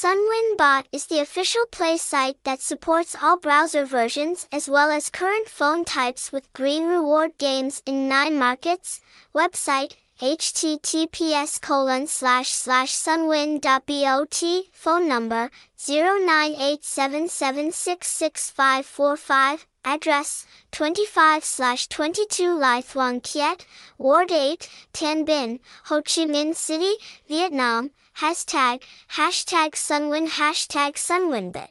SunwinBot is the official play site that supports all browser versions as well as current phone types with green reward games in nine markets. Website https colon slash slash sunwin.bot phone number 0987766545 address 25 slash 22 Ly Thuong Kiet Ward 8 Tan Binh Ho Chi Minh City Vietnam. Hashtag hashtag sunwin hashtag sunwinbot